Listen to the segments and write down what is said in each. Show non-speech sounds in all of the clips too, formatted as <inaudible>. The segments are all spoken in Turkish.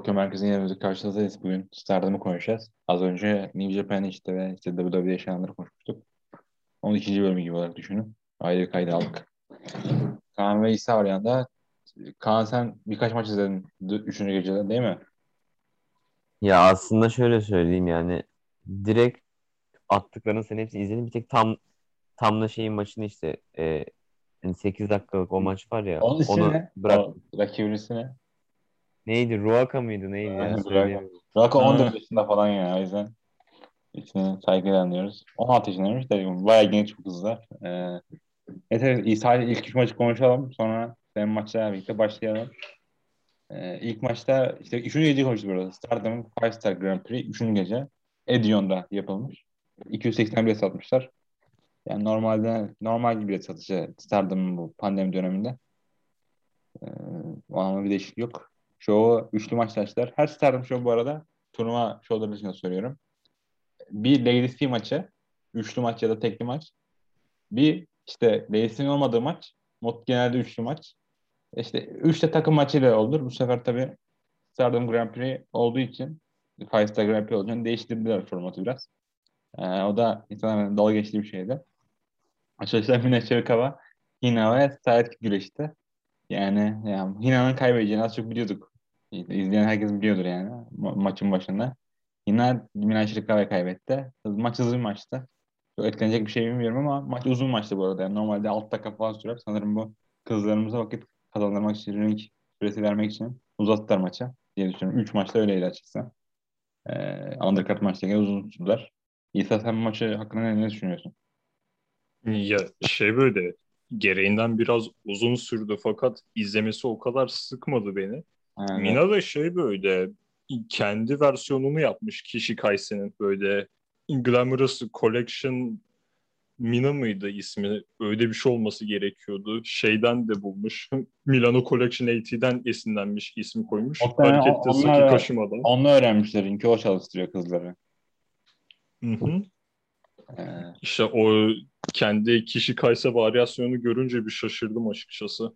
Tokyo Merkez'in yerimizde karşınızdayız bugün. Stardom'u konuşacağız. Az önce New Japan işte ve işte WWE yaşananları konuşmuştuk. Onun ikinci bölümü gibi olarak düşünün. Ayrı kayda aldık. Kaan ve İsa var yanında. Kaan sen birkaç maç izledin üçüncü gecede değil mi? Ya aslında şöyle söyleyeyim yani direkt attıklarını sen hepsini izledim. Bir tek tam tam da şeyin maçını işte e, 8 dakikalık o maç var ya Onun onu bırak. Rakibin ismi ne? Neydi? Ruaka mıydı? Neydi ya? Aynen, Söyleyemiyorum. Raka Ha. 14 yaşında falan ya o yüzden. İsmini saygıyla anlıyoruz. 16 yaşındaymış da bayağı genç bu kızlar. Ee, evet, evet İsa ile ilk üç maçı konuşalım. Sonra senin maçlarla birlikte başlayalım. Ee, ilk maçta işte üçüncü gece konuştuk burada. Stardom'un Five Star Grand Prix üçüncü gece. Edion'da yapılmış. 280 bilet satmışlar. Yani normalde normal bir bilet satışı Stardom'un bu pandemi döneminde. Ee, ama bir değişiklik yok. Şovu üçlü maçlaştılar. Her Stardom Show bu arada turnuva şovları için söylüyorum. Bir Ladies Team maçı, üçlü maç ya da tekli maç. Bir işte Ladies Team olmadığı maç, mod genelde üçlü maç. İşte üçte takım maçıyla olur. Bu sefer tabii Stardom Grand Prix olduğu için Five Star Grand Prix olduğu için değiştirdiler formatı biraz. Ee, o da insanların dalga geçtiği bir şeydi. Açılışta Mina Çirkava, Hina ve Sayet güreşti. Yani, yani Hina'nın kaybedeceğini az çok biliyorduk. İzleyen herkes biliyordur yani ma- maçın başında. Hina Mina Çirkava'ya kaybetti. Maç hızlı bir maçtı. Çok etkilenecek bir şey bilmiyorum ama maç uzun maçtı bu arada. Yani normalde 6 dakika falan sürer. Sanırım bu kızlarımıza vakit kazandırmak için, ring süresi vermek için uzattılar maçı diye düşünüyorum. 3 maçta öyleydi açıkçası. Ee, undercard maçta uzun sürdüler. İsa sen maçı hakkında ne, ne düşünüyorsun? Ya şey böyle gereğinden biraz uzun sürdü fakat izlemesi o kadar sıkmadı beni. Yani, Mina da şey böyle kendi versiyonunu yapmış kişi Kaisen'in böyle Glamorous Collection Mina mıydı ismi? Öyle bir şey olması gerekiyordu. Şeyden de bulmuş. <laughs> Milano Collection 80'den esinlenmiş ismi koymuş. Harekette o- Saki Kashima'dan. Onu öğrenmişler o çalıştırıyor kızları. Hı hı. Ee, İşte o kendi kişi Kayse varyasyonu görünce bir şaşırdım açıkçası.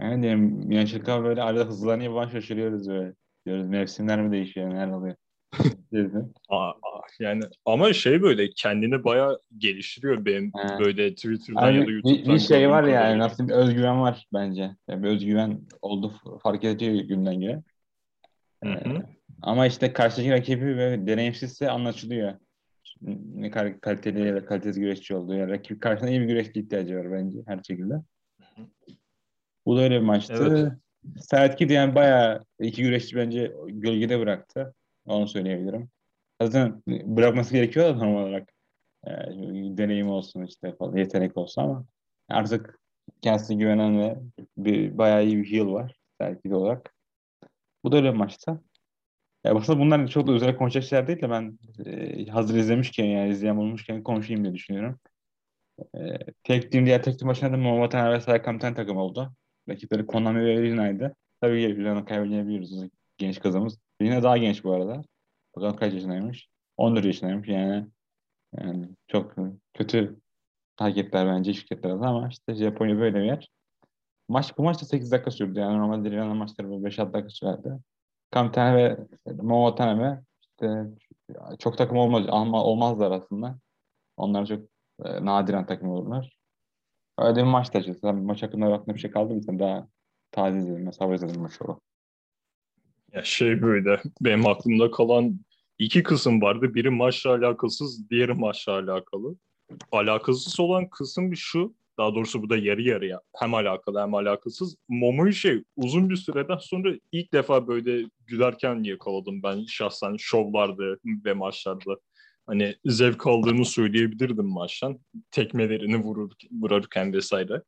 Yani diyelim Mina Çirkava böyle arada hızlanıyor falan şaşırıyoruz böyle. Diyoruz mevsimler mi değişiyor neler oluyor. <laughs> Aa, yani ama şey böyle kendini bayağı geliştiriyor benim He. böyle Twitter'dan ya da YouTube'dan bir, bir şey var yani kadarıyla. nasıl bir özgüven var bence. Yani bir özgüven oldu fark ediyor günden güne. Hı hı. Ama işte karşıdaki rakibi ve deneyimsizse anlaşılıyor. Ne kadar kaliteli ya da kalitesiz güreşçi olduğu. Yani rakip karşısında iyi bir güreşçi ihtiyacı var bence her şekilde. Bu da öyle bir maçtı. Evet. Serhat Kid yani bayağı iki güreşçi bence gölgede bıraktı. Onu söyleyebilirim. Zaten bırakması gerekiyor da normal olarak. Ee, deneyim olsun işte falan, yetenek olsun ama artık kendisine güvenen ve bir, bayağı iyi bir heel var Serhat Kid olarak. Bu da öyle bir maçtı. Ya aslında bunlar çok da özel konuşacak şeyler değil de ben e, hazır izlemişken yani izleyen bulmuşken konuşayım diye düşünüyorum. E, tek team diğer tek team başına da Momotan ve Saykamten takım oldu. Rakipleri Konami ve Rina'ydı. Tabii ki Rina'nın kaybedeceğini biliyoruz. Genç kızımız. Rina daha genç bu arada. Bakalım kaç yaşındaymış. 14 yaşındaymış yani. Yani çok kötü hareketler bence şirketler ama işte Japonya böyle bir yer. Maç bu maç da 8 dakika sürdü. Yani normalde Rina'nın maçları böyle 5-6 dakika sürerdi. Kamtane ve Momotane ve işte çok takım olmaz, olmazlar aslında. Onlar çok e, nadiren takım olurlar. Öyle bir maç da açıkçası. Maç hakkında aklında bir şey kaldı mı? Sen daha taze izledin. Ben sabır izledim maçı o. Ya şey böyle benim aklımda kalan iki kısım vardı. Biri maçla alakasız, diğeri maçla alakalı. Alakasız olan kısım şu. Daha doğrusu bu da yarı yarıya. Hem alakalı hem alakasız. Momo'yu şey uzun bir süreden sonra ilk defa böyle gülerken yakaladım ben şahsen şovlarda ve maçlarda. Hani zevk aldığımı söyleyebilirdim maçtan. Tekmelerini vurur, vururken vesaire.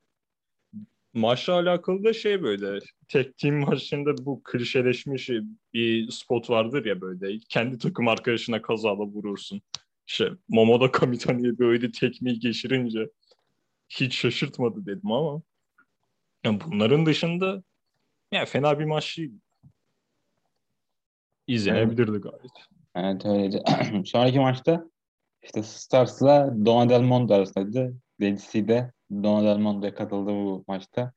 Maçla alakalı da şey böyle tek team maçında bu klişeleşmiş bir spot vardır ya böyle kendi takım arkadaşına kazala vurursun. İşte Momo'da Kamitani'ye böyle tekmeyi geçirince hiç şaşırtmadı dedim ama yani bunların dışında yani fena bir maç değil. İzlenebilirdi gayet. Evet öyleydi. <clears throat> Sonraki maçta işte Stars'la Dona Del Mondo arasındaydı. Ladies'de Dona Del Mondo'ya katıldı bu maçta.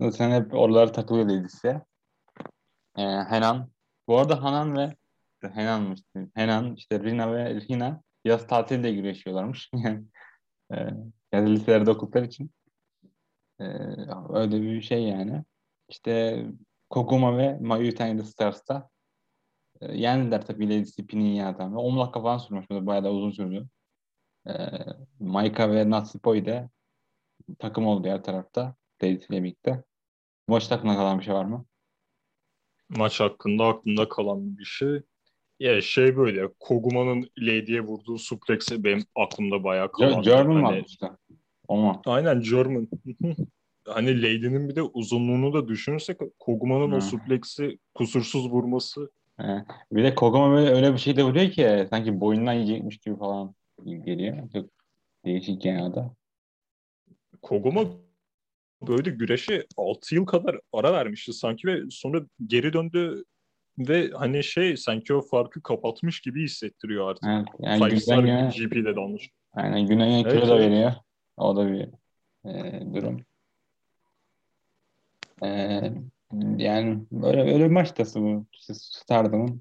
Zaten hep oralara takılıyor Ladies'e. Ee, Henan Bu arada Hanan ve Henan'mış. Henan, işte Rina ve Hina yaz tatilde güreşiyorlarmış. <laughs> Yani e, yani liselerde okudukları için. E, öyle bir şey yani. İşte Koguma ve Mayu Tiny Stars'ta yendiler tabii Lady Spinning adam. 10 dakika falan sürmüş. Bayağı da uzun sürdü. E, Maika ve Natsupoi de takım oldu diğer tarafta. Lady ile birlikte. Bu maçta aklına kalan bir şey var mı? Maç hakkında aklımda kalan bir şey. Ya şey böyle Koguma'nın Lady'ye vurduğu suplex'i benim aklımda bayağı kalan. Ger- German Hani- işte. O mu? Aynen German. <laughs> hani Lady'nin bir de uzunluğunu da düşünürsek Koguma'nın Hı. o suplex'i kusursuz vurması He. Bir de Kogama böyle öyle bir şey de vuruyor ki sanki boyundan yiyecekmiş gibi falan geliyor. Çok değişik da. Koguma böyle güreşe 6 yıl kadar ara vermişti sanki ve sonra geri döndü ve hani şey sanki o farkı kapatmış gibi hissettiriyor artık. Evet, yani Five Star güne, GP'de de almış. aynen günden güne Evet, kilo da veriyor. O da bir e, durum. E, yani böyle öyle bir maçtası bu. Stardom'un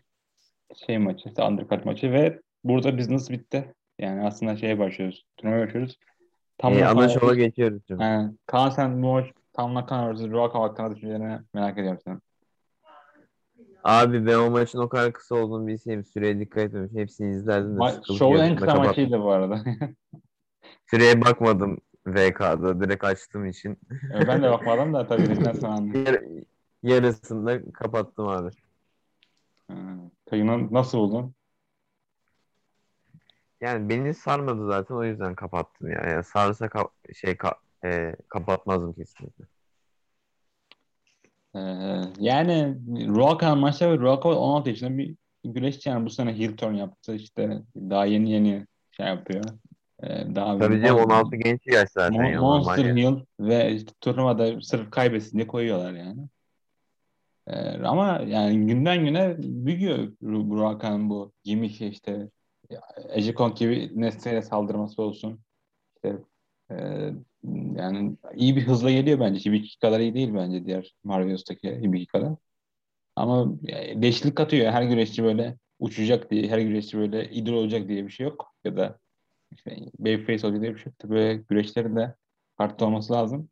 şey maçı, undercard maçı ve burada business bitti. Yani aslında şeye başlıyoruz. Turnuvaya başlıyoruz. Tam da- ana şova geçiyoruz. Aynen. Kaan sen bu maç Tam Nakano vs. Ruaka hakkında düşüncelerini merak ediyorum senin. Abi ben o maçın o kadar kısa olduğunu bilseydim süreye dikkat etmemiş. Hepsini izlerdim de Ma- Şovun en kısa kapat- maçıydı bu arada. <laughs> Süreye bakmadım VK'da direkt açtığım için. ben de bakmadım da tabii <laughs> bizden sonra anladım. Yar- yarısında kapattım abi. Peki nasıl buldun? Yani beni sarmadı zaten o yüzden kapattım ya. Yani sarsa ka- şey ka- e, kapatmazdım kesinlikle. Ee, yani Ruaka maçta ve Ruaka 16 yaşında bir güreşçi yani bu sene heel turn yaptı işte daha yeni yeni şey yapıyor. Ee, daha Tabii canım 16 genç yaş zaten Mon- Monster yani. Heel ve işte turnuvada sırf kaybetsin diye koyuyorlar yani. Ee, ama yani günden güne büyüyor Burak'ın bu gimmick işte Ejikon gibi Neste'ye saldırması olsun. İşte, e, yani iyi bir hızla geliyor bence. Hibiki kadar iyi değil bence diğer Marvelos'taki Hibiki kadar. Ama yani değişiklik katıyor. Her güreşçi böyle uçacak diye, her güreşçi böyle idol olacak diye bir şey yok. Ya da işte babyface olacak diye bir şey yok. Böyle güreşlerin de farklı olması lazım.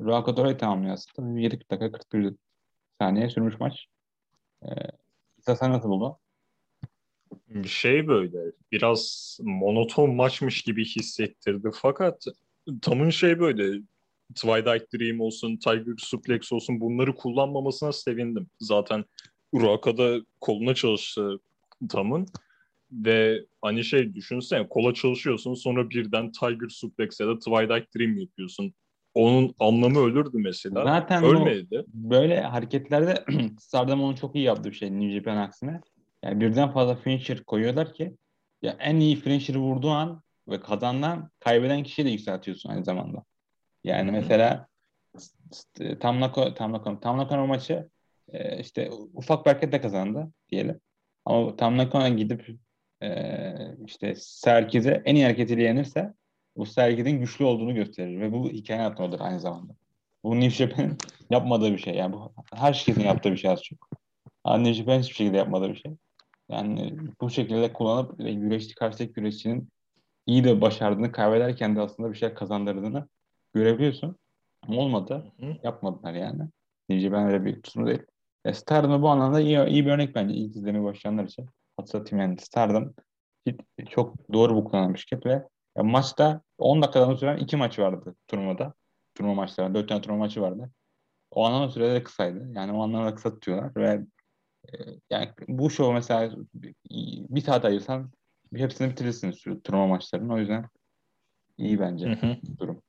Ruaka Dora'yı tamamlıyor aslında. 7 dakika 41 saniye sürmüş maç. Ee, İsa sen nasıl buldun? şey böyle biraz monoton maçmış gibi hissettirdi. Fakat Tam'ın şey böyle Twilight Dream olsun, Tiger Suplex olsun bunları kullanmamasına sevindim. Zaten Uraka'da koluna çalıştı Tam'ın ve hani şey düşünsene kola çalışıyorsun sonra birden Tiger Suplex ya da Twilight Dream yapıyorsun. Onun anlamı ölürdü mesela. Zaten Ölmedi. böyle hareketlerde <clears throat> Stardom onu çok iyi yaptı bir şey New Japan aksine. Yani birden fazla finisher koyuyorlar ki ya en iyi finisher'ı vurduğu an ve kazanan kaybeden kişiyi de yükseltiyorsun aynı zamanda. Yani mesela s- tam Nako tam Nako tam Nakano maçı e, işte ufak bir hareketle kazandı diyelim. Ama tam Nakano gidip e, işte Serkiz'e en iyi hareketiyle yenirse bu Serkiz'in güçlü olduğunu gösterir ve bu hikaye anlatmadır aynı zamanda. Bu New Japan'ın <laughs> yapmadığı bir şey. Yani bu her şirketin yaptığı bir şey az çok. New Japan hiçbir şekilde yapmadığı bir şey. Yani bu şekilde kullanıp güreşçi karşıdaki güreşçinin iyi de başardığını kaybederken de aslında bir şey kazandırdığını görebiliyorsun. Ama olmadı. Hı. Yapmadılar yani. New Japan öyle bir tutumu değil. E, Stardom bu anlamda iyi, iyi bir örnek bence ilk izlemeye başlayanlar için. Hatırlatayım yani Stardom çok doğru bu kullanan bir şirket ve ya maçta 10 dakikadan süren iki maç vardı turnuvada. Turnuva maçları. 4 tane turnuva maçı vardı. O anlamda sürede de kısaydı. Yani o anlamda kısa tutuyorlar ve e, yani bu show mesela bir, saat ayırsan hepsini bitirirsin turnuva maçlarının. O yüzden iyi bence Hı hı. durum.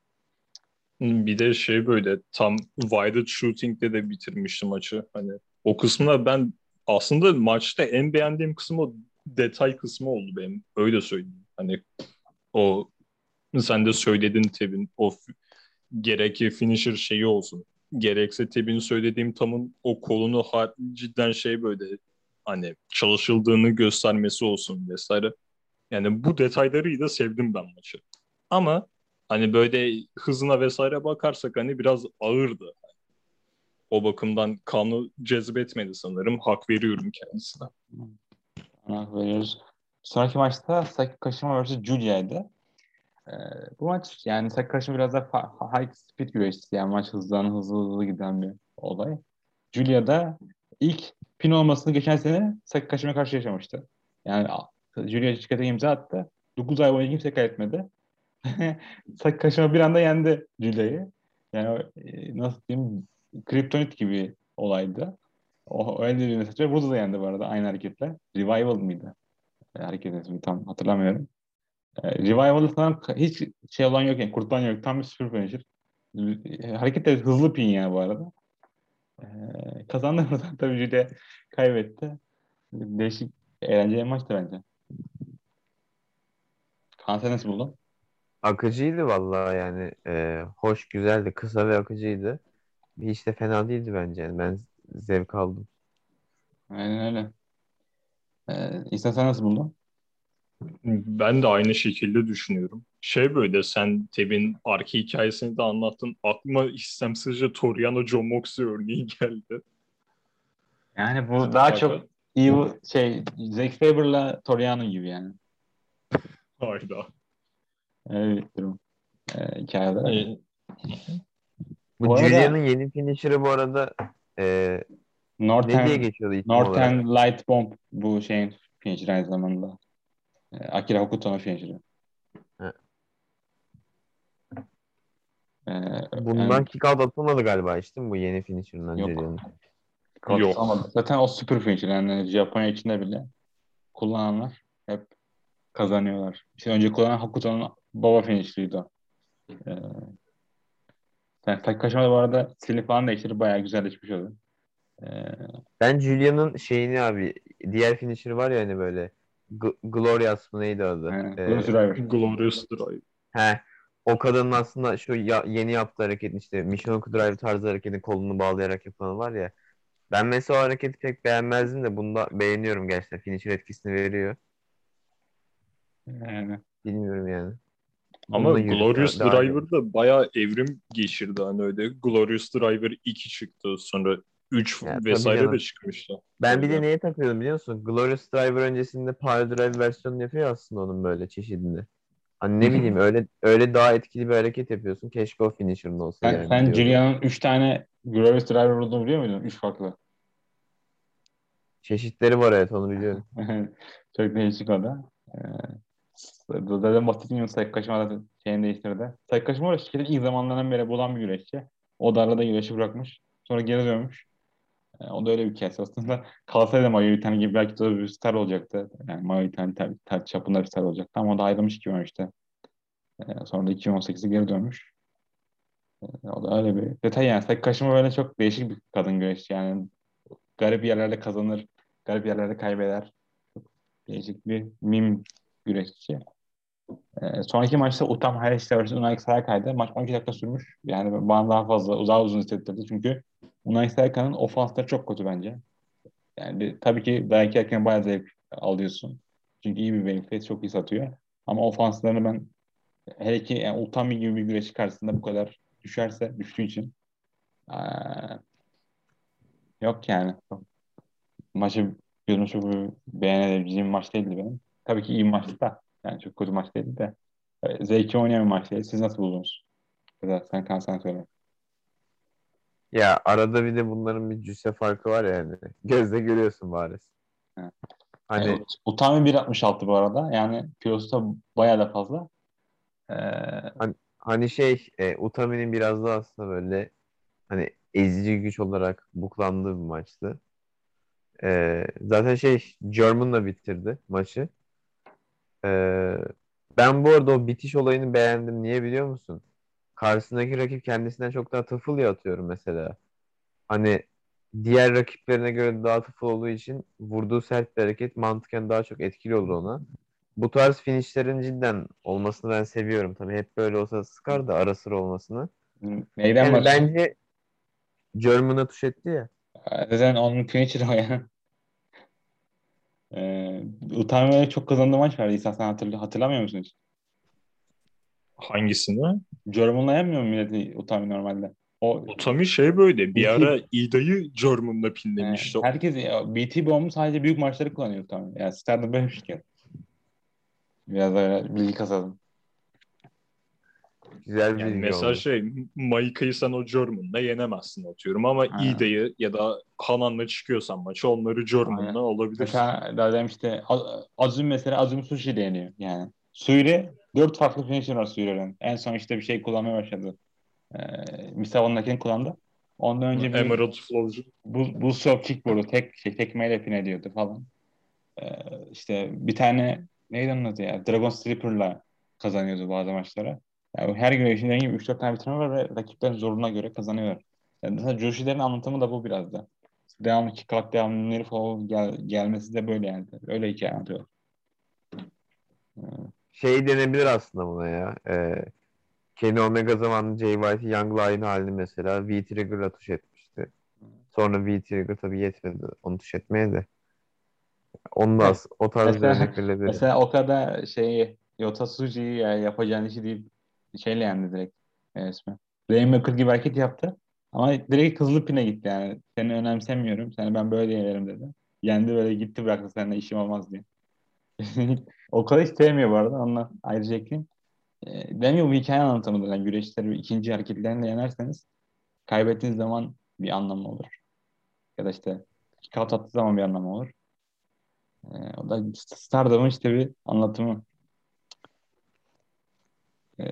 Bir de şey böyle tam Wide Shooting'de de bitirmiştim maçı. Hani o kısmına ben aslında maçta en beğendiğim kısım o detay kısmı oldu benim. Öyle söyleyeyim. Hani o sen de söyledin Tebin o gerek finisher şeyi olsun. Gerekse Tebin söylediğim tamın o kolunu cidden şey böyle hani çalışıldığını göstermesi olsun vesaire. Yani bu detayları da sevdim ben maçı. Ama hani böyle hızına vesaire bakarsak hani biraz ağırdı. O bakımdan kanı cezbetmedi sanırım. Hak veriyorum kendisine. Ona veriyoruz. Sonraki maçta Saki Kashima vs. Julia'ydı. Ee, bu maç yani Kashima biraz da high speed güreşçisi. Yani maç hızlanan hızlı hızlı giden bir olay. Julia da ilk pin olmasını geçen sene Saki Kashima karşı yaşamıştı. Yani Julia şirkete imza attı. 9 ay boyunca kimse kaybetmedi. Saki <laughs> Kashima bir anda yendi Julia'yı. Yani e, nasıl diyeyim kriptonit gibi olaydı. O öyle bir mesaj. Burada da yendi bu arada aynı hareketle. Revival mıydı? E, hareket ismi tam hatırlamıyorum. E, Revival'da ka- hiç şey olan yok yani kurtulan yok. Tam bir super finisher. E, hareket de hızlı pin yani bu arada. E, kazandı <laughs> buradan tabii Jude kaybetti. Değişik eğlenceli maçtı bence. Kaan sen nasıl buldun? Akıcıydı vallahi yani. Ee, hoş, güzeldi. Kısa ve akıcıydı. Hiç de fena değildi bence. Yani ben zevk aldım. Aynen öyle. E, İhsan sen nasıl buldun? Ben de aynı şekilde düşünüyorum. Şey böyle sen Tebin arka hikayesini de anlattın. Aklıma istemsizce Toriano John Moxley örneği <laughs> geldi. Yani bu daha çok Evil, şey Zack Saber'la Toriano gibi yani. Hayda. Bir durum. E, hikayede. Ee, Bu Bu arada- Julia'nın yeni finisher'ı bu arada e, ne Northern, diye geçiyordu isim olarak? Northern Light Bomb bu şeyin finisher'ı aynı zamanda. E, Akira Hokuto'nun finisher'ı. He. E, Bundan yani kick out atılmadı galiba işte mi bu yeni finisher'ından Yok. Kod Yok. Zaten o super finisher yani Japonya içinde bile kullananlar hep kazanıyorlar. İşte önce kullanan Hokuto'nun baba finisher'ıydı o. E, yani Takashima da bu arada stili falan değiştirip bayağı güzelleşmiş oldu. E, Ben Julia'nın şeyini abi diğer finisher var ya hani böyle G- Glorious mı neydi adı? Ee, Glorious Driver. Glorious Drive. he, o kadının aslında şu ya- yeni yaptığı hareketin işte Michinoku Drive tarzı hareketin kolunu bağlayarak yapılan var ya. Ben mesela o hareketi pek beğenmezdim de bunda beğeniyorum gerçekten. Finisher etkisini veriyor. Yani, Bilmiyorum yani. Ama Bununla Glorious. Driver da bayağı evrim geçirdi hani öyle. Glorious Driver 2 çıktı sonra 3 Ya, tabii vesaire de çıkmıştı. Ben bir de neye takıyordum biliyor musun? Glorious Driver öncesinde Power Drive versiyonunu yapıyor aslında onun böyle çeşidini. Hani ne bileyim öyle öyle daha etkili bir hareket yapıyorsun. Keşke o finisher'ın olsa Sen, yani. sen. Julia'nın 3 tane Glorious Driver olduğunu biliyor muydun? 3 farklı. Çeşitleri var evet onu biliyorum. <laughs> Çok değişik o da. Ee, zaten bahsettiğim Sayıkaşma da şeyini değiştirdi. Sayıkaşma var şirketin ilk zamanlarından beri bulan bir güreşçi. O da arada güreşi bırakmış. Sonra geri dönmüş. Ee, o da öyle bir kes aslında. <laughs> Kalsaydı Mayo Itan gibi belki de bir star olacaktı. Yani Itan tar, tar, çapında bir star olacaktı. Ama o da ayrılmış 2013'te. Ee, sonra da 2018'de geri dönmüş. Ee, o da öyle bir detay yani. Sayıkaşma böyle çok değişik bir kadın güreşçi. Yani garip yerlerde kazanır. Garip yerlerde kaybeder. Çok değişik bir mim güreşçi. Ee, sonraki maçta Utam Hayashi vs. Unai Sayaka'ydı. Maç 12 dakika sürmüş. Yani bana daha fazla, daha uzun hissettirdi. Çünkü Unai Sayaka'nın ofansları çok kötü bence. Yani tabii ki dayak yerken bayağı zevk alıyorsun. Çünkü iyi bir babyface, çok iyi satıyor. Ama ofanslarını ben hele ki yani Utami gibi bir güreşçi karşısında bu kadar düşerse, düştüğü için ee, yok yani. Maçı gözüm çok beğenebileceğim maç değildi benim. Tabii ki iyi maçtı da. Yani çok kötü maç değildi de. Zevki oynayan bir maç değildi. Siz nasıl buldunuz? Sen kan sen söyle. Ya arada bir de bunların bir cüsse farkı var yani. <laughs> Gözle görüyorsun bariz. Evet. Hani Yani, Utami 1.66 bu arada. Yani kilosu da bayağı da fazla. Ee, hani şey e, Utami'nin biraz da aslında böyle hani ezici güç olarak buklandığı bir maçtı. E, zaten şey German'la bitirdi maçı. E, ben bu arada o bitiş olayını beğendim. Niye biliyor musun? Karşısındaki rakip kendisinden çok daha tıfıl ya atıyorum mesela. Hani diğer rakiplerine göre daha tıfıl olduğu için vurduğu sert bir hareket mantıken daha çok etkili olur ona. Bu tarz finishlerin cidden olmasını ben seviyorum. Tabii hep böyle olsa sıkar da ara sıra olmasını. neyden Yani bence German'a tuş etti ya. Zaten onun finisher'ı o ya. Ee, Utami'ye çok kazandığı maç vardı. İhsan sen hatırlı, hatırlamıyor musun hiç? Hangisini? German'la yenmiyor mu milleti Utami normalde? O Otami şey böyle bir BT ara İda'yı German'la pinlemişti. herkes ya, BT bombu sadece büyük maçları kullanıyor tamam. Yani Star'da böyle bir şey. Biraz öyle bilgi kasalım. Güzel bir Yani mesela oldu. şey Maika'yı sen o German'la yenemezsin atıyorum ama Ha. İda'yı ya da Hanan'la çıkıyorsan maçı onları. German'la alabilirsin. Mesela daha A- Azum mesela Azum Sushi deniyor yani. Suyri dört farklı finisher var Suyri'nin. En son işte bir şey kullanmaya başladı. Ee, Misava'nınkini kullandı. Ondan önce bir Emerald Flow'cu. bu, bu soft kick vurdu. Tek şey, tekmeyle pin ediyordu falan. Ee, işte bir tane neydi onun adı ya? Dragon Stripper'la kazanıyordu bazı maçlara. Yani her güreşin dediğim gibi 3-4 tane bitirme var ve rakiplerin zoruna göre kazanıyor. Yani mesela Joshi'lerin anlatımı da bu biraz da. Devamlı kick out, devamlı fall gel, gelmesi de böyle yani. Öyle hikaye anlatıyor. Şey denebilir aslında buna ya. Ee, Kenny Omega Jay White Young Lion halini mesela V-Trigger'la tuş etmişti. Sonra V-Trigger tabii yetmedi onu tuş etmeye de. Onu da Evet. o tarz bir Mesela-. Mesela o kadar şeyi Yota Tsuji'yi ya yapacağın işi deyip şeyle yendi direkt e, ismi. Rainmaker gibi hareket yaptı. Ama direkt hızlı pine gitti yani. Seni önemsemiyorum. Seni ben böyle yenerim dedi. Yendi böyle gitti bıraktı seninle işim olmaz diye. <laughs> o kadar hiç sevmiyor bu arada. Onunla ayrıca ekleyeyim. E, demiyor bu hikaye anlatımıdır. Yani güreşleri ikinci hareketlerinde yenerseniz kaybettiğiniz zaman bir anlamı olur. Ya da işte kağıt attığı zaman bir anlamı olur. E, o da Stardom'un işte bir anlatımı. E,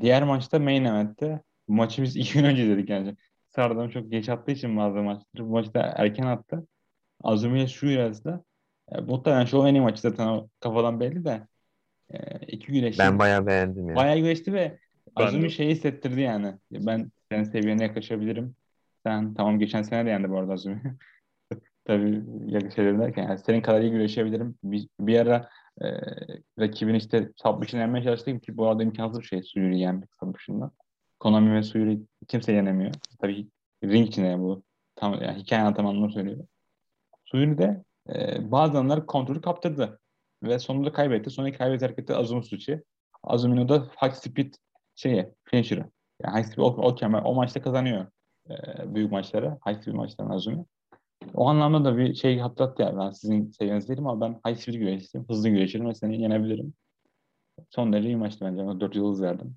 diğer maçta main event'te bu maçı biz <laughs> iki gün önce dedik yani. Stardom çok geç attığı için bazı maçları. Bu maçta erken attı. Azumi'ye şu e, muhtemelen şu en iyi maçı zaten kafadan belli de e, iki güreşi Ben bayağı beğendim ya. bayağı güreşti ve Azumi şeyi hissettirdi yani. Ben senin seviyene yaklaşabilirim. Sen tamam geçen sene de yendi bu arada Azumi. <laughs> Tabii yaklaşabilirim derken yani senin kadar iyi güreşebilirim. Bir, bir ara e, rakibin işte submission yenmeye çalıştım ki bu arada imkansız bir şey Suyuri yenmek submission'da. Konami ve Suyuri kimse yenemiyor. Tabii ring içinde bu. Tam yani hikaye anlatım söylüyorum. Suyuri de e, bazı anlar kontrolü kaptırdı. Ve sonunda kaybetti. Sonraki kaybettiği hareketi Azumi Suçi. Azumi'nin da high speed şeyi, finisher'ı. Yani high speed o, o, o maçta kazanıyor. e, büyük maçları. High speed maçlarını Azumi. O anlamda da bir şey hatırlattı yani. Ben sizin seviyeniz değilim ama ben high speed güreşçiyim. Hızlı güreşirim ve seni yenebilirim. Son derece iyi maçtı bence. Ona 4 yıldız verdim.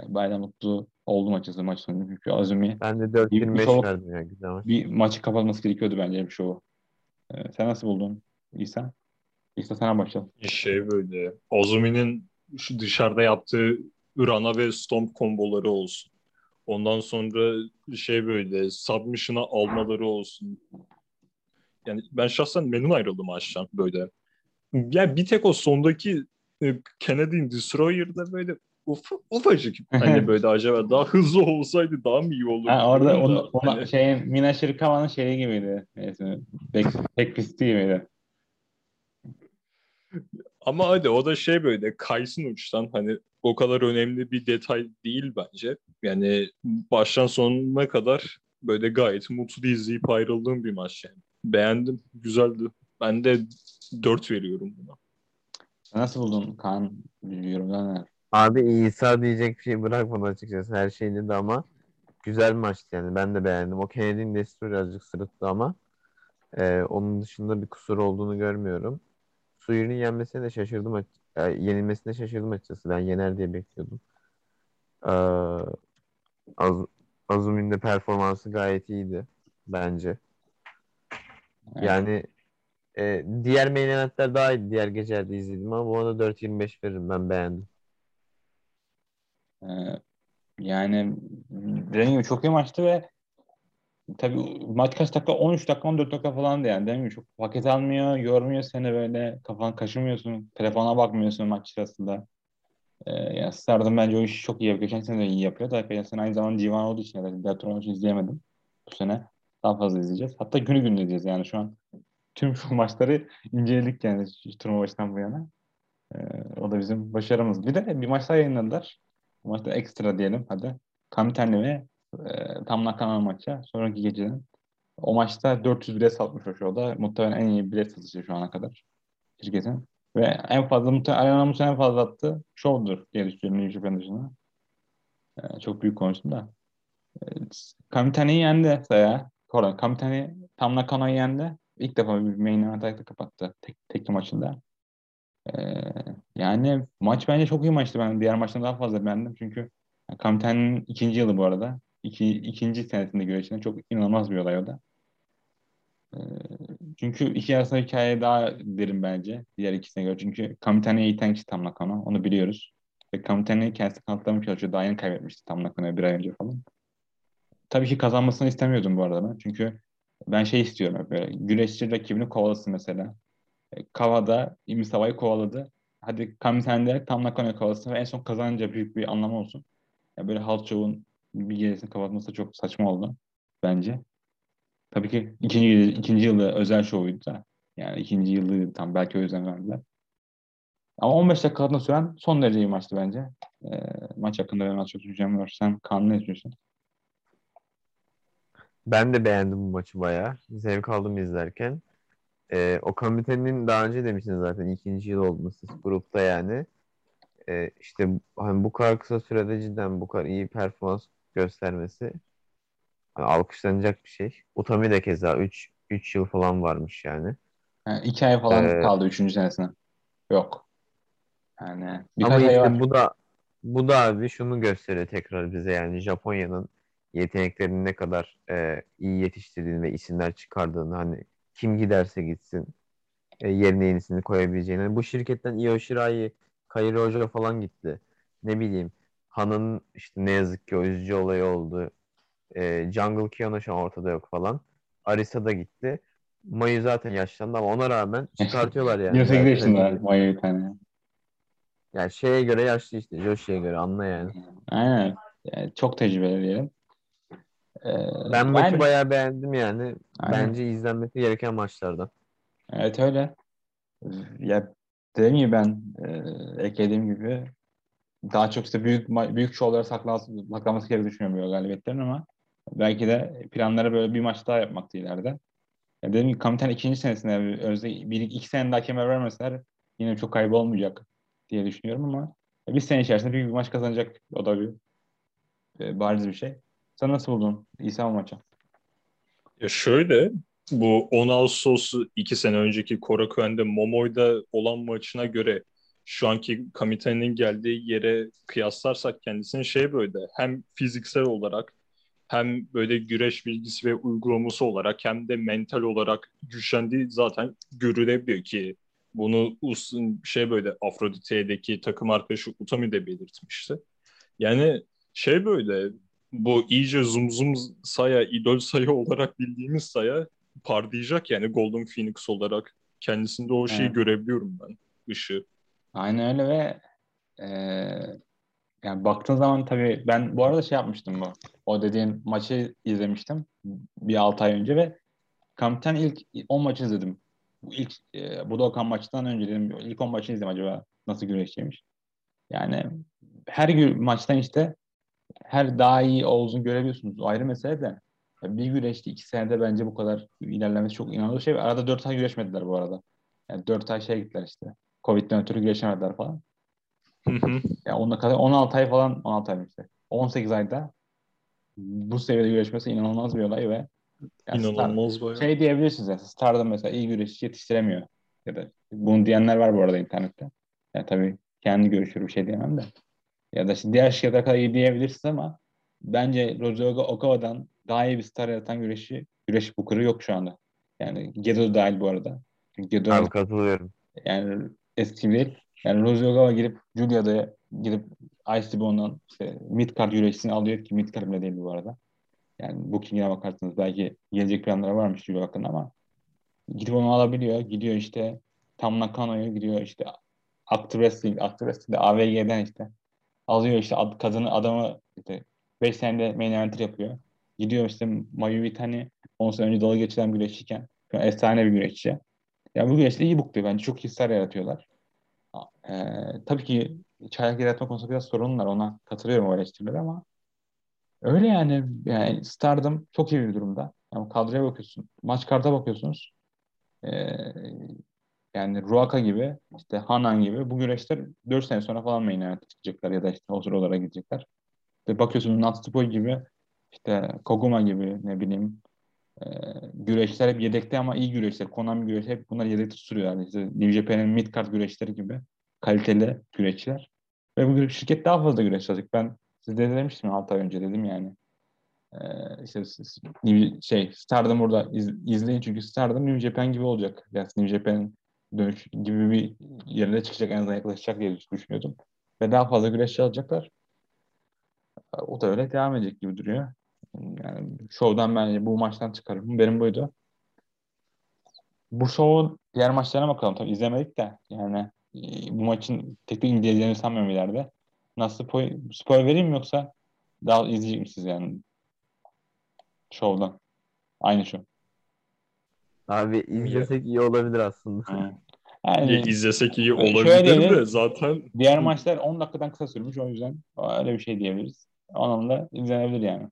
Yani bayağı mutlu oldum açıkçası maç sonunda. Çünkü Azumi Ben de Bir- bir 4.25 soğuk- verdim ya güzel maç. bir maçı kapatması gerekiyordu bence bir şovu. Ee, sen nasıl buldun İsa? İsa sana başlayalım. Şey böyle Azumi'nin şu dışarıda yaptığı Urana ve Stomp komboları olsun. Ondan sonra şey böyle submission'a almaları olsun. Yani ben şahsen memnun ayrıldım maçtan böyle. Yani bir tek o sondaki e, Canadian Destroyer'da böyle uf, ufacık <laughs> hani böyle acaba daha hızlı olsaydı daha mı iyi olurdu? Ha, orada da onu, ona, hani- şey, Mina Shirikawa'nın şeyi gibiydi. Neyse, pek, pek pisti gibiydi. Ama hadi o da şey böyle kaysın uçtan hani o kadar önemli bir detay değil bence. Yani baştan sonuna kadar böyle gayet mutlu izleyip ayrıldığım bir maç yani. Beğendim, güzeldi. Ben de 4 veriyorum buna. Nasıl buldun Kaan? Yorumlar? Abi İsa diyecek bir şey bırakmadı açıkçası her şeyini de ama güzel maçtı yani ben de beğendim. O Canadian Destroy birazcık sırıttı ama e, onun dışında bir kusur olduğunu görmüyorum. Suyur'un yenmesine de şaşırdım e, yenilmesine şaşırdım açıkçası. Ben yener diye bekliyordum. Ee, Az Azumi'nin de performansı gayet iyiydi bence. Evet. Yani e, diğer main eventler daha iyiydi. Diğer gecelerde izledim ama bu arada 4.25 veririm. Ben beğendim. Ee, yani gibi çok iyi maçtı ve tabii maç kaç dakika? 13 dakika 14 dakika falandı yani. Dediğim gibi çok paket almıyor, yormuyor seni böyle. Kafan kaşımıyorsun, telefona bakmıyorsun maç sırasında. Ee, yani Stardom bence o işi çok iyi yapıyor. Geçen sene de iyi yapıyor da geçen sene aynı zamanda Civan olduğu için da Bellator olduğu için izleyemedim. Bu sene daha fazla izleyeceğiz. Hatta günü günü izleyeceğiz yani şu an. Tüm şu maçları inceledik yani turnuva başından bu yana. Ee, o da bizim başarımız. Bir de bir maç daha yayınladılar. Bu maçta ekstra diyelim hadi. Kamitenli ve e, tam nakanan maça sonraki geceden. O maçta 400 bilet satmış o şovda. Muhtemelen en iyi bilet satışı şu ana kadar şirketin. Ve en fazla muhtemelen Arena muhtemelen en fazla attı şovdur diye düşünüyorum New Japan dışında. Ee, çok büyük konuştum da. Kamitane'yi yendi Saya. Pardon, Kamitane Tam Nakano'yu yendi. İlk defa bir main event kapattı tek, tekli maçında. Ee, yani maç bence çok iyi maçtı. Ben diğer maçtan daha fazla beğendim. Çünkü Kamitane'nin ikinci yılı bu arada. İki, ikinci senesinde güreşinde çok inanılmaz bir olay o da. Ee, çünkü iki arasında hikaye daha derin bence diğer ikisine göre. Çünkü Kamitane'yi iten kişi Tam Nakano. Onu biliyoruz. Ve Kamitane'yi kendisi kanıtlamaya çalışıyor. Daha yeni kaybetmişti Tam Nakano'ya bir ay önce falan. Tabii ki kazanmasını istemiyordum bu arada ben. Çünkü ben şey istiyorum böyle. Güreşçi rakibini kovalasın mesela. Kavada Imisawa'yı kovaladı. Hadi Kamitane Tam Nakano'yu kovalasın ve en son kazanınca büyük bir anlamı olsun. Ya böyle Halk Show'un bir gecesini kapatması çok saçma oldu bence. Tabii ki ikinci, ikinci yılı özel şovuydu da. Yani ikinci yılı tam belki o yüzden verdiler. Ama 15 dakika süren son derece iyi maçtı bence. E, maç hakkında benim az çok düşüncem var. Sen Kaan ne düşünüyorsun? Ben de beğendim bu maçı bayağı. Zevk aldım izlerken. Ee, o komitenin daha önce demiştiniz zaten ikinci yıl olması grupta yani. Ee, işte hani bu kadar kısa sürede cidden bu kadar iyi performans göstermesi hani alkışlanacak bir şey. Utami de keza 3 3 yıl falan varmış yani. Yani iki ay falan Ee, kaldı üçüncü senesine. Yok. Yani Ama işte var. bu da bu da abi şunu gösteriyor tekrar bize yani Japonya'nın yeteneklerini ne kadar e, iyi yetiştirdiğini ve isimler çıkardığını hani kim giderse gitsin e, yerine yenisini koyabileceğini. Bu şirketten Io Shirai, Kairi Hoca falan gitti. Ne bileyim Han'ın işte ne yazık ki o üzücü olayı oldu. E, Jungle Kiona şu an ortada yok falan. Arisa da gitti. Mayu zaten yaşlandı ama ona rağmen <laughs> çıkartıyorlar yani. 28 Zaten yaşında Maya bir tane. yani şeye göre yaşlı işte. Joshi'ye göre anla yani. Aynen. Yani çok tecrübeli diyelim. Ee, Ben maçı yani- bayağı beğendim yani. Aynen. Bence izlenmesi gereken maçlardan. Evet öyle. Ya dediğim gibi ben e, eklediğim gibi daha çok işte büyük büyük şovlara saklanması, saklanması gerektiğini düşünüyorum böyle galibiyetlerin ama belki de planları böyle bir maç daha yapmaktı ileride. Ya dediğim gibi Kamiten ikinci senesinde özde bir iki sene daha kemer vermeseler yine çok kaybı olmayacak diye düşünüyorum ama bir sene içerisinde büyük bir maç kazanacak. O da bir e, bariz bir şey. Sen nasıl buldun İsa maçı? Ya şöyle bu 10 Ağustos'u 2 sene önceki Korakuen'de Momoy'da olan maçına göre şu anki Kamite'nin geldiği yere kıyaslarsak kendisini şey böyle hem fiziksel olarak hem böyle güreş bilgisi ve uygulaması olarak hem de mental olarak güçlendiği zaten görülebiliyor ki bunu Us'un şey böyle Afrodite'deki takım arkadaşı Utami de belirtmişti. Yani şey böyle bu iyice zoom zoom saya, idol saya olarak bildiğimiz saya parlayacak yani Golden Phoenix olarak. Kendisinde o şeyi Evet. görebiliyorum ben. ışığı. Aynen öyle ve e, yani baktığın zaman tabii ben bu arada şey yapmıştım bu. O dediğin maçı izlemiştim bir 6 ay önce ve Kampten ilk 10 maçı izledim. Bu ilk e, Budokan maçtan önce dedim ilk 10 maçını izledim acaba nasıl güreşçiymiş. Yani her gü- maçtan işte her daha iyi olduğunu görebiliyorsunuz. O ayrı mesele de. Bir güreşte iki senede bence bu kadar ilerlemesi çok inanılmaz şey. Arada 4 ay güreşmediler bu arada. Yani 4 ay şey gittiler işte. Covid'den ötürü güreşemediler falan. Hı hı. Ya onunla kadar 16 ay falan 16 ay işte. 18 ayda bu seviyede güreşmesi inanılmaz bir olay ve ya Star- İnanılmaz bayağı. şey diyebilirsiniz ya Star'da mesela iyi güreşçi yetiştiremiyor. Ya da bunu diyenler var bu arada internette. Ya tabii kendi görüşür bir şey diyemem de. Ya da işte diğer şirketlere kadar iyi diyebilirsiniz ama bence Roger Okawa'dan daha iyi bir star yaratan güreşi, güreş booker'ı yok şu anda. Yani Gedo dahil bu arada. Çünkü Gedo Abi katılıyorum. yani eski değil. Yani Rosie Ogawa girip Julia'da gidip Ice Tibo'ndan işte mid-card güreşçisini alıyor ki mid-card bile değil bu arada. Yani booking'e bakarsanız belki gelecek planları varmış Julia hakkında ama gidip onu alabiliyor. Gidiyor işte Tam Nakano'yu gidiyor işte Active Wrestling, Active Wrestling'de AVG'den işte alıyor işte ad, kadını adamı işte 5 senede main eventer yapıyor. Gidiyor işte Mayu Itani 10 sene önce dalga geçilen güreşçiyken şu an efsane bir güreşçi. Ya bu güreşte iyi bookluyor bence. Çok star yaratıyorlar. Ee, tabii ki çaylak yaratma konusunda biraz sorunlar. Ona katılıyorum o eleştirilere ama öyle yani. Yani Stardom çok iyi bir durumda. Yani kadroya bakıyorsun. Maç karta bakıyorsunuz. Ee, yani Ruaka gibi, işte Hanan gibi bu güreşler 4 sene sonra falan main event'e çıkacaklar ya da işte sıralara gidecekler. Ve bakıyorsun Natsupoi gibi işte Koguma gibi ne bileyim e, güreşler hep yedekte ama iyi güreşler. Konami güreşi hep bunlar yedekte tutuyorlar. İşte New Japan'in mid güreşleri gibi kaliteli güreşçiler. Ve bu şirket daha fazla güreş alacak. Ben size de demiştim 6 ay önce dedim yani. Ee, işte şey Stardom burada iz- izleyin çünkü Stardom New Japan gibi olacak. Yani New Japan dönüş gibi bir yerine çıkacak en azından yaklaşacak diye düşünüyordum. Ve daha fazla güreşçi alacaklar. O da öyle devam edecek gibi duruyor. Yani şovdan bence bu maçtan çıkarım. Benim buydu. Bu şovun diğer maçlarına bakalım. Tabii izlemedik de yani e, bu maçın tek tek inceleyeceğini sanmıyorum ileride. Nasıl spoil, spoil vereyim mi yoksa daha izleyecek misiniz yani şovdan? Aynı şov. Abi izlesek iyi olabilir aslında. Ya Yani izlesek iyi olabilir diyelim. de zaten diğer maçlar 10 dakikadan kısa sürmüş o yüzden öyle bir şey diyebiliriz. Anlamda izlenebilir yani.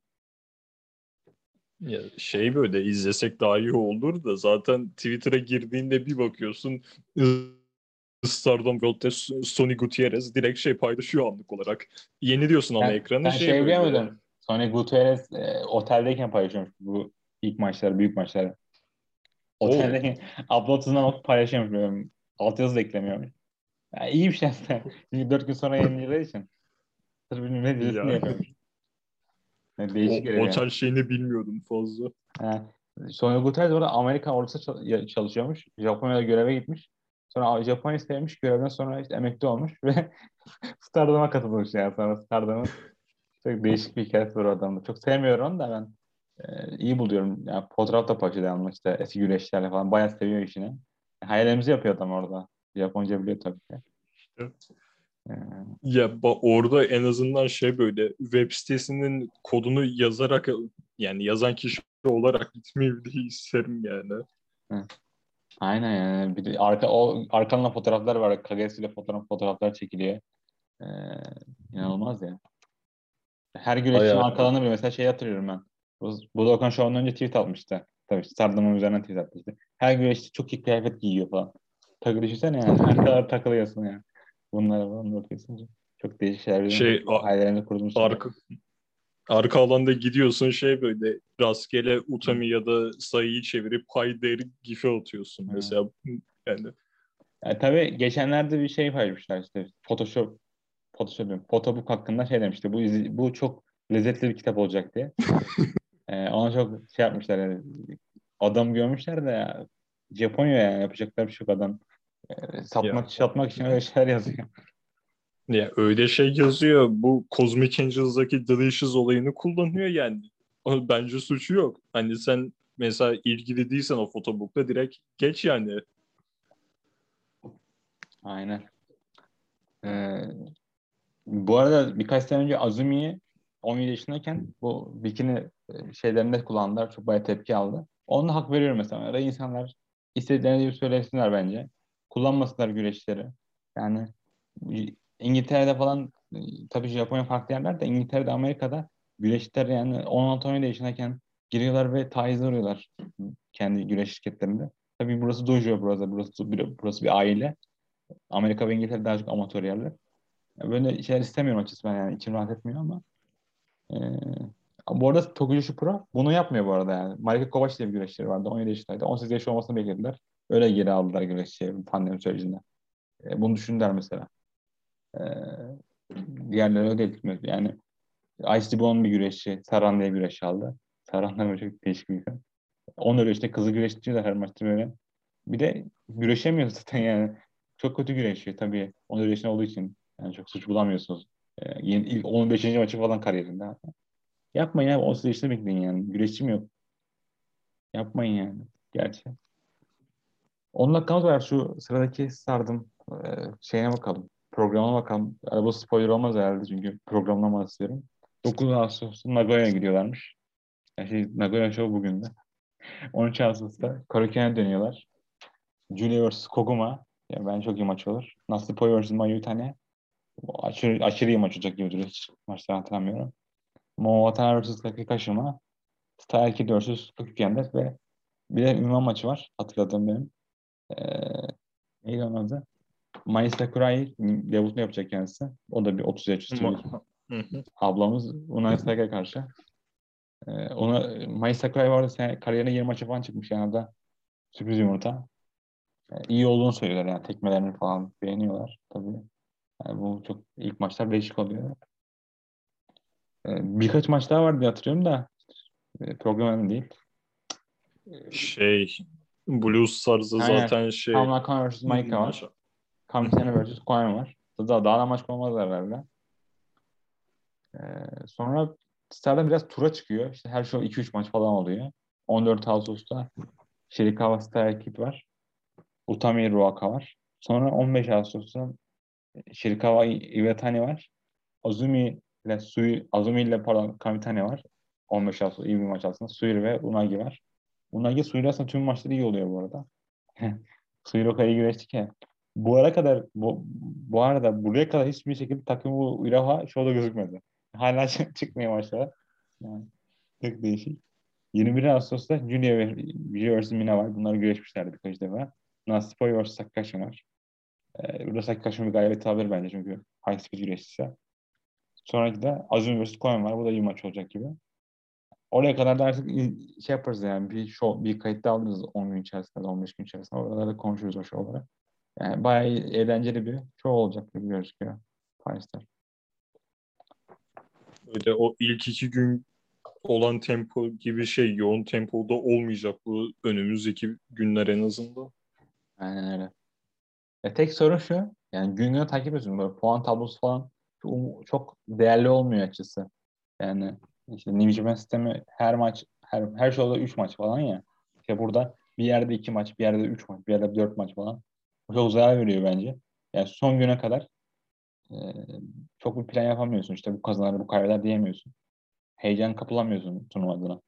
Ya şey böyle izlesek daha iyi olur da zaten Twitter'a girdiğinde bir bakıyorsun Stardom World'de Sony Gutierrez direkt şey paylaşıyor anlık olarak. Yeni diyorsun ama Sen- ekranı sen şey, şey böyle. Sony Gutierrez e, oteldeyken paylaşıyormuş bu ilk maçları, büyük maçları. Oteldeyken alıp paylaşıyormuş. Altyazı da eklemiyormuş. Ya iyi bir şey aslında. <laughs> Çünkü 4 gün sonra yayınlayacağı için. Sırf bilmem ne dizisini Ya. yapıyormuş. Yani değişik O, geliyor. otel şeyini bilmiyordum fazla. Ha. Sony Gutierrez orada Amerika ordusu çalışıyormuş. Japonya'da göreve gitmiş. Sonra Japonya sevmiş. Görevden sonra işte emekli olmuş <laughs> ve Stardom'a katılmış yani sonra Stardom'un çok değişik bir hikayesi var o adamda. Çok sevmiyorum onu da ben e, iyi buluyorum. Yani fotoğraf da paylaşıyor işte eski güreşlerle falan. Bayağı seviyor işini. Hayallerimizi yapıyor adam orada. Japonca biliyor tabii ki. E, Ya ba- orada en azından şey böyle web sitesinin kodunu yazarak yani yazan kişi olarak gitmeyi bile isterim yani. aynen yani. Bir de arka, o arkanla fotoğraflar var. Kagesi ile fotoğraf, fotoğraflar çekiliyor. E, inanılmaz ya. Her güreşçinin arkalarını bile mesela şey hatırlıyorum ben. Bu, bu Dokan Show'dan önce tweet atmıştı. Tabii Stardom'un üzerinden tweet atmıştı. Her güreşçi çok iyi kıyafet giyiyor falan. Takı düşünsene yani. Her <laughs> kadar takılıyorsun yani. Bunlara falan bakıyorsun. Çok değişik şeyler. Şey, a- Hayallerini kurdum. sonra. Arka, arka alanda gidiyorsun şey böyle rastgele Utami ya da sayıyı çevirip Hayder gif'i atıyorsun Hı. mesela. Yani Yani tabii geçenlerde bir şey paylaşmışlar işte. Photoshop Photoshop diyorum. Photobook hakkında şey demişti. Bu izi- bu çok lezzetli bir kitap olacak diye. <laughs> ee, ona çok şey yapmışlar yani. Adam görmüşler de ya. Japonya yani yapacaklar bir şey yok adam. Ee, satmak, satmak için öyle şeyler yazıyor. ya öyle şey yazıyor. Bu Cosmic Angels'daki Delicious olayını kullanıyor yani. Bence suçu yok. Hani sen mesela ilgili değilsen o fotobookla direkt geç yani. Aynen. Ee, bu arada birkaç sene önce Azumi'yi 17 yaşındayken bu bikini şeylerinde kullandılar. Çok bayağı tepki aldı. Ona hak veriyorum mesela. Arada insanlar istediklerini gibi söylesinler bence. Kullanmasınlar güreşleri. Yani İngiltere'de falan e, tabii Japonya farklı yerler de İngiltere'de Amerika'da güreşler yani 16-17 yaşındayken giriyorlar ve tacize uğruyorlar kendi güreş şirketlerinde. Tabii burası dojo burası, burası, burası bir aile. Amerika ve İngiltere daha çok amatör yerler. Böyle şeyler istemiyorum açıkçası ben yani içim rahat etmiyor ama. Bu arada Tokujoshi Pro bunu yapmıyor bu arada yani. Marika Kovac diye bir güreşçileri vardı. 17 yaşındaydı. 18 yaş olmasını beklediler. Öyle geri aldılar güreşçiyi pandemi sürecinde. Ee, bunu düşündüler mesela. Ee, diğerleri öyle değil. Yani Ice Dibon'un bir güreşçi. Saran diye bir güreşçi aldı. Saran da böyle çok değişik bir. Onun öyle işte kızı güreşçi de her maçta böyle. Bir de güreşemiyor zaten yani. Çok kötü güreşiyor tabii. 14 yaşında olduğu için. Yani çok suç bulamıyorsunuz. Ee, yeni, ilk 15. maçı falan kariyerinde. Yapmayın ya. 18 yaşında bekleyin yani. Güreşçi mi yok? Yapmayın yani. Gerçi. 10 dakikamız var. Şu sıradaki sardım. Ee, şeyine bakalım. Programına bakalım. Bu spoiler olmaz herhalde çünkü programdan bahsediyorum. 9 Ağustos'ta Nagoya'ya gidiyorlarmış. Yani şey, Nagoya Show bugün de. 13 Ağustos'ta Koraken'e dönüyorlar. Julia vs. Koguma. Yani ben çok iyi maç olur. Natsupoi vs. Mayutane. Bu Aşırı, aşırı iyi maç olacak gibi duruyor. Hiç maçları hatırlamıyorum. Mo Watanabe vs. Kakashima. Style vs. Tokukendes ve bir de ünvan maçı var. Hatırladığım benim. Ee, neydi onun adı? Mai Sakurai debutunu yapacak kendisi. O da bir 30 yaş üstü ablamız Unai Saka'ya karşı. Ee, ona Mayıs Sakuray vardı sen kariyerine 20 maça falan çıkmış yani da sürpriz yumurta. Ee, iyi olduğunu söylüyorlar yani tekmelerini falan beğeniyorlar tabii. Yani bu çok ilk maçlar değişik oluyor. Ee, birkaç maç daha var diye hatırlıyorum da e, program önemli değil. Şey Blues tarzı Aynen. zaten şey. Kamla Khan vs. Maika var. Kamsene vs. Koen var. Daha, daha da maç olmazlar herhalde. Ee, sonra Star'da biraz tura çıkıyor. İşte her şey 2-3 maç falan oluyor. 14 Ağustos'ta Shirikawa Star ekip var. Utami Ruaka var. Sonra 15 Ağustos'ta Shirikawa Iwatani var. Azumi ile Sui, Azumi ile pardon Kamitani var. 15 Ağustos iyi bir maç aslında. Suir ve Unagi var. Unagi Suir aslında tüm maçları iyi oluyor bu arada. <laughs> Suir o kadar iyi güreşti ki. Bu ara kadar bu, bu arada buraya kadar hiçbir şekilde takımı bu Iraha şovda gözükmedi. Hala <laughs> çıkmaya başladı. Yani çok değişik. 21 Ağustos'ta Julia ve vs. Mina var. Bunlar güreşmişlerdi birkaç defa. Nasipoy vs. Sakashi var. Ee, burada Sakashi'nin bir galibiyeti alır bence çünkü high speed güreşçisi. Sonraki de Azumi vs. Koen var. Bu da iyi maç olacak gibi. Oraya kadar da artık şey yaparız yani bir show, bir kayıt da alırız 10 gün içerisinde, 15 gün içerisinde. Oralarda konuşuruz o şovları. Yani bayağı eğlenceli bir show olacak gibi gözüküyor. Paris'te. Öyle o ilk iki gün olan tempo gibi şey yoğun tempoda olmayacak bu önümüzdeki günler en azından. Aynen öyle. E, tek sorun şu, yani gün güne takip ediyorsun. Böyle puan tablosu falan çok, çok değerli olmuyor açısı. Yani işte Japan sistemi her maç, her, her şovda 3 maç falan ya. İşte burada bir yerde 2 maç, bir yerde 3 maç, bir yerde 4 maç falan. Bu çok zarar veriyor bence. Yani son güne kadar e, çok bir plan yapamıyorsun. İşte bu kazanır, bu kaybeder diyemiyorsun. Heyecan kapılamıyorsun turnuva adına.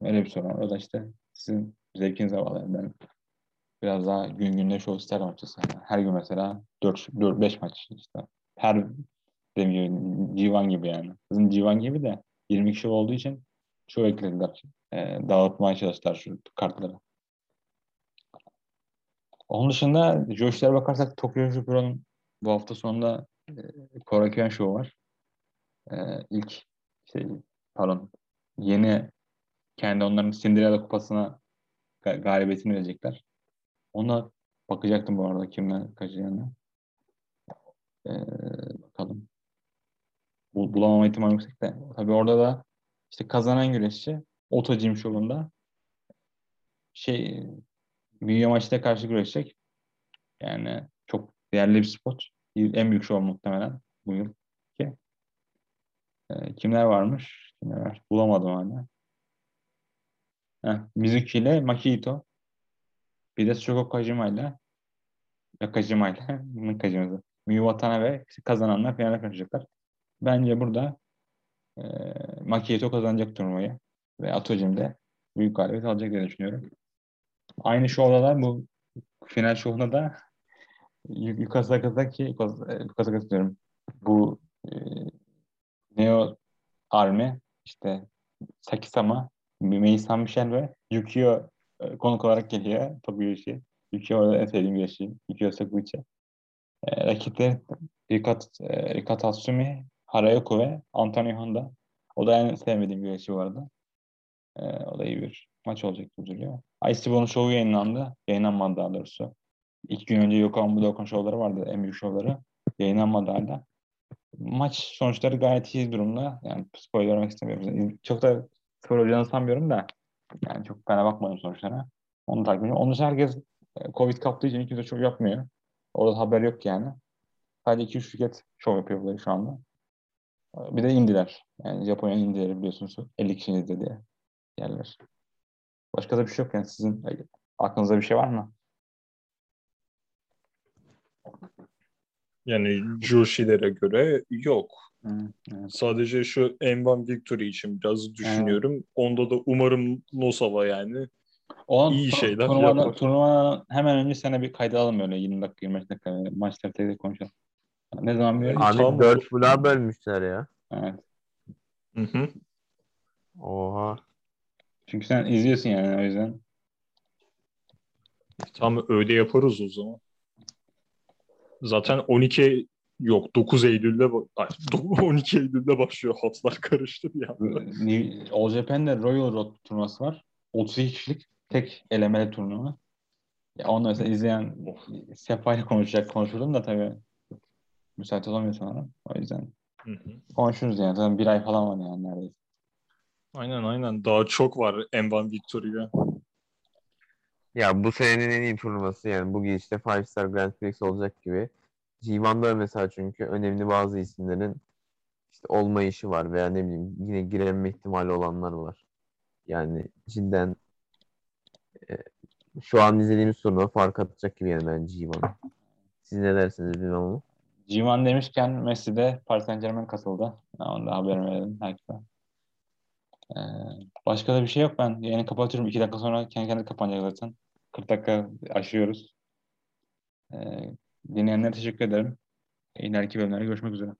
Öyle bir sorun. O da işte sizin zevkinize bağlı. Ben biraz daha gün günde show isterim açıkçası. Yani her gün mesela 4-5 maç işte. Her gibi Civan gibi yani. Bizim Civan gibi de 20 kişi olduğu için şu eklediler. E, dağıtmaya çalıştılar şu kartları. Onun dışında Josh'lara bakarsak Tokyo Super'ın bu hafta sonunda e, Korakuen Show var. E, ilk şey, pardon yeni kendi onların Cinderella kupasına ga- galibiyetini verecekler. Ona bakacaktım bu arada kimler kaçacağını. Ee, bakalım. Bul- bulamama ihtimali yüksek de. Tabii orada da işte kazanan güreşçi Ota Gym Show'unda şey Büyüye maçta karşı güreşecek. Yani çok değerli bir spot. En büyük show muhtemelen bu yıl. Ki. Ee, kimler varmış? Kimler var? Bulamadım hala. Heh, Mizuki ile Makito. Bir de Shoko Kajima ile Kajima ile <laughs> Nakajima'da. Miyu Watanabe kazananlar finale karışacaklar. Bence burada e, Makito kazanacak turnuvayı. Ve Atojim de büyük galibiyet alacak diye düşünüyorum. Aynı şovda da bu final şovunda da Yuka Sakazaki Yuka Sakazaki diyorum. Bu e, Neo Army işte Sakisama, Meisan Michel ve Yukio e, konuk olarak geliyor. Top güreşi. Yukio orada en sevdiğim güreşi. Yukio Sakuichi. E, rakipleri Rikat, e, Rikat Hatsumi, Harayoko ve Antonio Honda. O da en sevmediğim güreşi bu arada. E, o da iyi bir maç olacak gibi duruyor. Ice şovu yayınlandı. Yayınlanmadı daha doğrusu. İki gün önce Yokohama Budokan şovları vardı. En büyük şovları. Yayınlanmadı hala. Maç sonuçları gayet iyi durumda. Yani spoiler vermek istemiyorum. Çok da spor olacağını sanmıyorum da. Yani çok fena bakmadım sonuçlara. Onu takip ediyorum. Onun dışında herkes e, Covid kaptığı için kimse çok yapmıyor. Orada haber yok yani. Sadece 2-3 şirket şov yapıyor burada şu anda. Bir de indiler. Yani Japonya indileri biliyorsunuz. 50 kişinin izlediği yerler. Başka da bir şey yok yani sizin aklınızda bir şey var mı? Yani Joshi'lere göre yok. Evet. Sadece şu M1 Victory için biraz düşünüyorum. Onda da umarım Nosawa yani. O İyi şeyler turnuvada, yapar. turnuva hemen önce sana bir kayda alalım böyle 20 dakika 25 dakika maçları tek tek konuşalım. Ne zaman bir Abi- Tamam. dört bloğa bölmüşler ya. Evet. Hı hı. Oha. Çünkü sen izliyorsun yani o yüzden. Tam öyle yaparız o zaman. Zaten 12 Yok 9 Eylül'de ba- ay, do- <laughs> 12 Eylül'de başlıyor. Hatlar karıştı bir anda. New- All Japan'de Royal Road turnuvası var. 32 kişilik tek elemeli turnuva. Ya onu mesela izleyen Sefa ile konuşacak konuşurdum da tabii müsait olamıyor sanırım. O yüzden Hı hı. konuşuruz yani. Zaten bir ay falan var yani neredeyse. Aynen aynen. Daha çok var M1 Victoria. Ya bu senenin en iyi turnuvası yani bu gidişte Five Star Grand Prix olacak gibi. G1'da mesela çünkü önemli bazı isimlerin işte olma işi var veya ne bileyim yine girememe ihtimali olanlar var. Yani cidden şu an izlediğimiz turnuva fark atacak gibi yani bence G1. Siz ne dersiniz bilmem ama. G1 demişken Messi de Paris Saint Germain katıldı. Onu da haber verelim herkese. Ee, başka da bir şey yok. Ben yayını kapatıyorum. İki dakika sonra kendi kendine kapanacak zaten. 40 dakika aşıyoruz. Ee, dinleyenlere teşekkür ederim. İleriki bölümlerde görüşmek üzere.